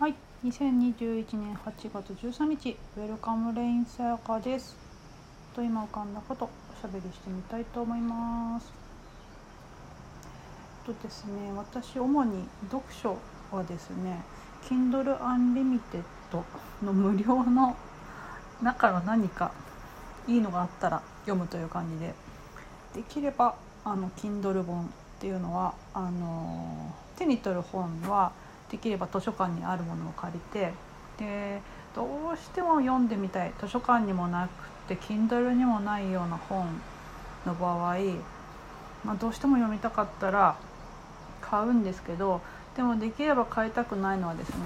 はい、2021年8月13日、ウェルカムレインさやかです。と今浮かんだこと、おしゃべりしてみたいと思います。とですね、私主に読書はですね、Kindle Unlimited の無料の中の何かいいのがあったら読むという感じで、できればあの Kindle 本っていうのはあの手に取る本はできれば図書館にあるものを借りてでどうしても読んでみたい図書館にもなくて Kindle にもないような本の場合、まあ、どうしても読みたかったら買うんですけどでもできれば買いたくないのはですね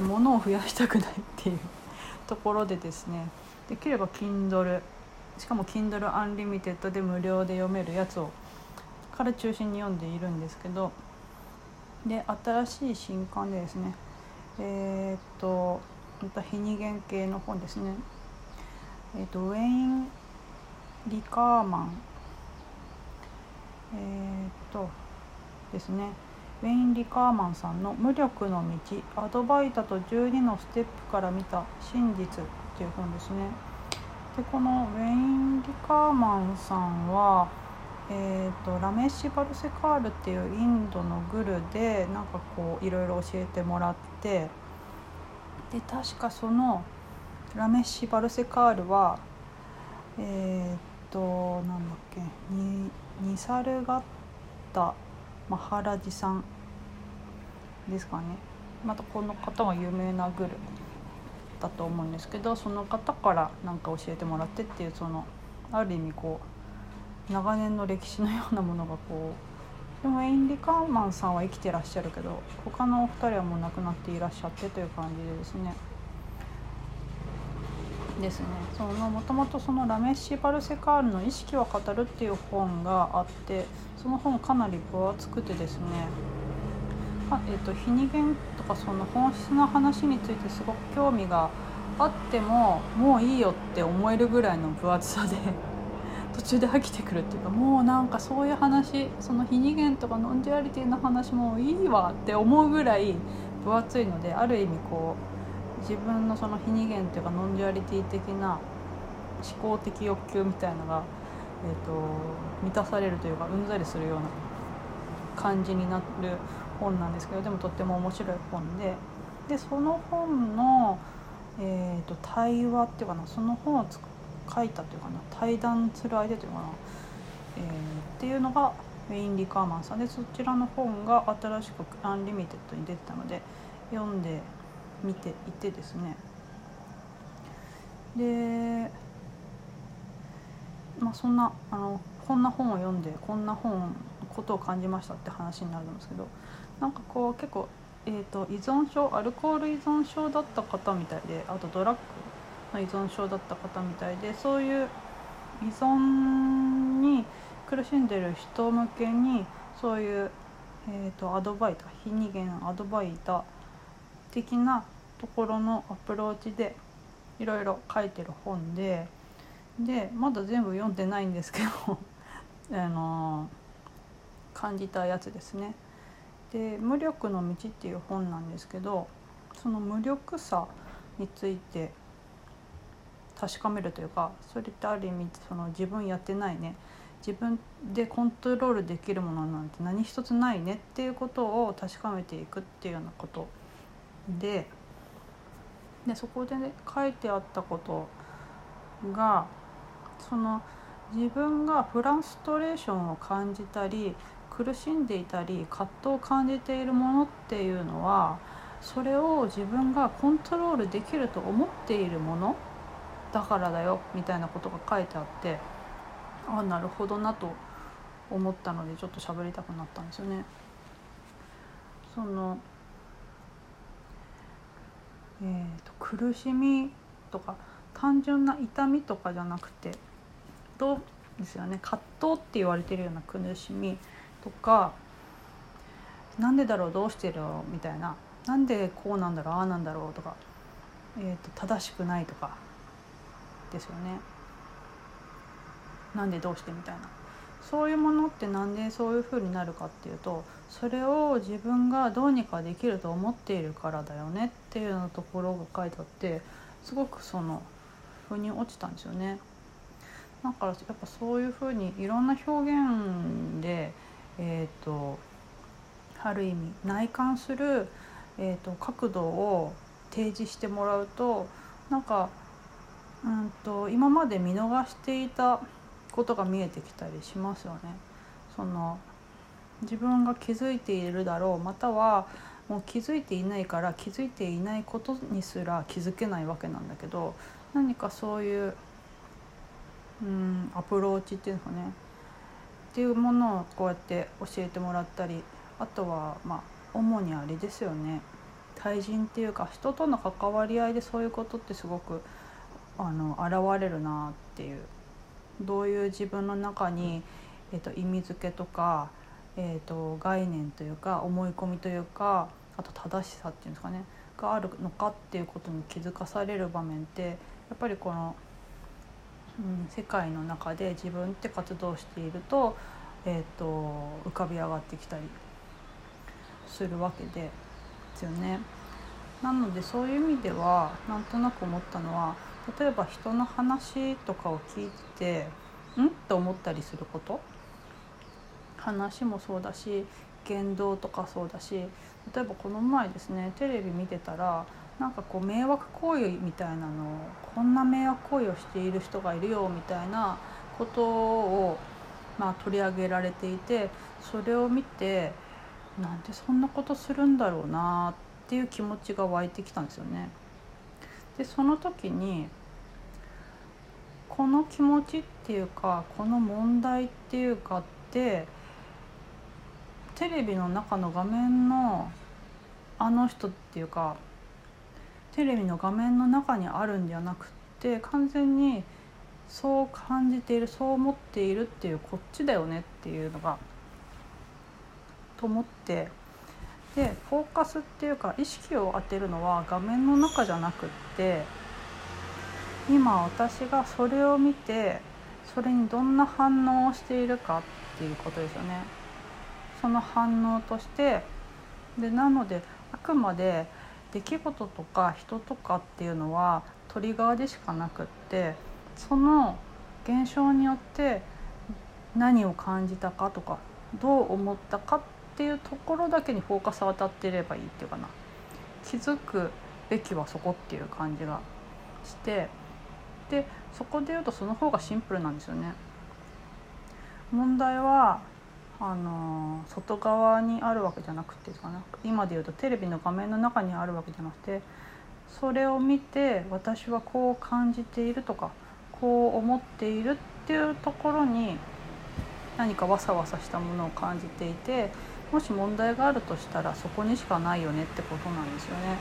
物を増やしたくないっていうところでですねできれば Kindle しかも Kindle Unlimited で無料で読めるやつをから中心に読んでいるんですけどで新しい新刊でですねえー、っとまた非二元系の本ですね。えー、っとウェイン・リカーマン。えー、っとですね。ウェイン・リカーマンさんの「無力の道アドバイタと12のステップから見た真実」っていう本ですね。でこのウェイン・リカーマンさんはえーと、ラメッシ・バルセカールっていうインドのグルでなんかこういろいろ教えてもらってで確かそのラメッシ・バルセカールはえっ、となんだっけニニサルガッタ・マハラジさんですかね。またこの方は有名なグルだと思うんですけどその方からなんか教えてもらってっていうそのある意味こう長年の歴史のようなものがこうでもエイン・リカーマンさんは生きてらっしゃるけど他のお二人はもう亡くなっていらっしゃってという感じでですね。ですね。そのもともとそのラメッシ・バルセカールの「意識は語る」っていう本があってその本かなり分厚くてですねあ、えーと、非二元とかその本質の話についてすごく興味があってももういいよって思えるぐらいの分厚さで途中で飽きてくるっていうかもうなんかそういう話その非二元とか non-duality の話もいいわって思うぐらい分厚いのである意味こう自分のその非二元っていうか non-duality 的な思考的欲求みたいのが、えーと、満たされるというかうんざりするような感じになる本なんですけどでもとっても面白い本で。でその本の、えーと、対話っていうかなその本を作っ書いたというかな対談する相手というかな、えー、っていうのがウェイン・リカーマンさんでそちらの本が新しく Unlimited に出てたので読んでみていてですね。でまあそんなあのこんな本を読んでこんな本ことを感じましたって話になるんですけどなんかこう結構、えー、と依存症アルコール依存症だった方みたいであとドラッグ依存症だった方みたいでそういう依存に苦しんでる人向けにそういう、えーと、アドバイター非二元アドバイター的なところのアプローチでいろいろ書いてる本ででまだ全部読んでないんですけど あの感じたやつですね。で「無力の道」っていう本なんですけどその無力さについて確かめるというかそれってある意味その自分やってないね。自分でコントロールできるものなんて何一つないねっていうことを確かめていくっていうようなこと。ででそこで、ね、書いてあったことがその自分がフランストレーションを感じたり苦しんでいたり葛藤を感じているものっていうのはそれを自分がコントロールできると思っているものだからだよみたいなことが書いてあってああなるほどなと思ったのでちょっと喋りたくなったんですよね。そのえーと、苦しみとか単純な痛みとかじゃなくてどうですよね葛藤って言われてるような苦しみとかなんでだろうどうしてるよみたいな。なんでこうなんだろうああなんだろうとか、えーと正しくないとか。ですよね。なんでどうしてみたいなそういうものって何でそういう風になるかっていうとそれを自分がどうにかできると思っているからだよねっていうようなところが書いてあってすごくその腑に落ちたんですよね。だからやっぱそういうふうにいろんな表現で、えーと、ある意味内観する、えーと、角度を提示してもらうとなんかうんと今まで見逃していたことが見えてきたりしますよね。その自分が気づいているだろうまたはもう気づいていないから気づいていないことにすら気づけないわけなんだけど何かそういううんアプローチっていうんですかねっていうものをこうやって教えてもらったりあとはまあ主にあれですよね対人っていうか人との関わり合いでそういうことってすごくあの現れるなっていうどういう自分の中に、えーと、意味付けとか、えーと、概念というか思い込みというかあと正しさっていうんですかねがあるのかっていうことに気づかされる場面ってやっぱりこの、うん、世界の中で自分って活動していると,、えーと、浮かび上がってきたりするわけですよね。なのでそういう意味ではなんとなく思ったのは例えば人の話とかを聞いてん？と思ったりすること？話もそうだし言動とかそうだし例えばこの前ですねテレビ見てたらなんかこう迷惑行為みたいなのをこんな迷惑行為をしている人がいるよみたいなことを、まあ、取り上げられていてそれを見てなんでそんなことするんだろうなっていう気持ちが湧いてきたんですよね。でその時にこの気持ちっていうかこの問題っていうかってテレビの中の画面のあの人っていうかテレビの画面の中にあるんじゃなくって完全にそう感じているそう思っているっていうこっちだよねっていうのがと思ってでフォーカスっていうか意識を当てるのは画面の中じゃなくって今私がそれを見てそれにどんな反応をしているかっていうことですよね。その反応としてでなのであくまで出来事とか人とかっていうのはトリガーでしかなくってその現象によって何を感じたかとかどう思ったかっていうところだけにフォーカス当たってればいいっていうかな。気づくべきはそこっていう感じがして。でそこで言うとその方がシンプルなんですよね。問題はあの外側にあるわけじゃなくてかな。今で言うとテレビの画面の中にあるわけじゃなくてそれを見て私はこう感じているとかこう思っているっていうところに何かわさわさしたものを感じていてもし問題があるとしたらそこにしかないよねってことなんですよね。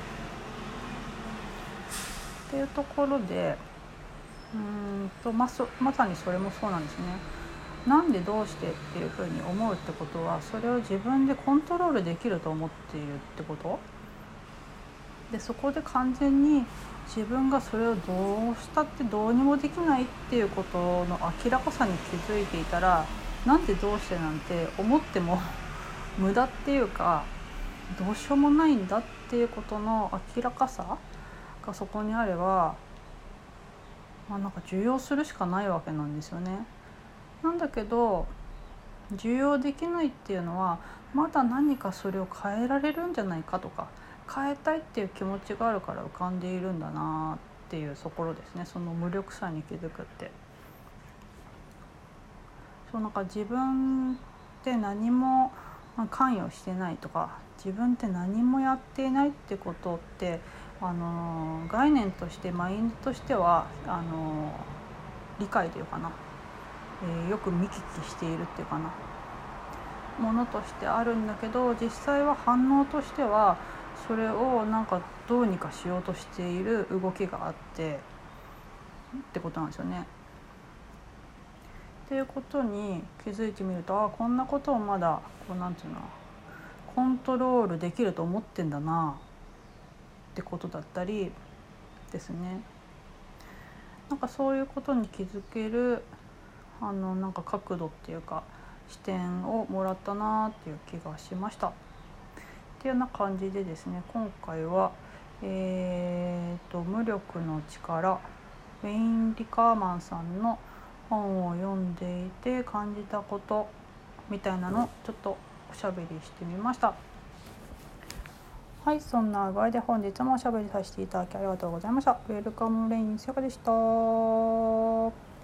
っていうところでうんとままさにそれもそうなんですね。なんでどうしてっていうふうに思うってことはそれを自分でコントロールできると思っているってこと？でそこで完全に自分がそれをどうしたってどうにもできないっていうことの明らかさに気づいていたらなんでどうしてなんて思っても無駄っていうかどうしようもないんだっていうことの明らかさがそこにあれば、まあ、なんか受容するしかないわけなんですよね。なんだけど受容できないっていうのはまだ何かそれを変えられるんじゃないかとか変えたいっていう気持ちがあるから浮かんでいるんだなっていうところですねその無力さに気づくって。そうなんか自分って何もま関与してないとか自分って何もやっていないってことってあの概念としてマインドとしてはあの理解というかな、えー、よく見聞きしているっていうかなものとしてあるんだけど実際は反応としてはそれをなんかどうにかしようとしている動きがあってってことなんですよね。っていうことに気づいてみるとあこんなことをまだこうなんていうのコントロールできると思ってんだなってことだったりですね。なんかそういうことに気づけるあのなんか角度っていうか視点をもらったなっていう気がしました。っていうような感じでですね今回はえーと、無力の力ウェイン・リカーマンさんの本を読んでいて感じたことみたいなのをちょっとおしゃべりしてみました。はいそんな具合で本日もおしゃべりさせていただきありがとうございました。ウェルカムレインさやかでした。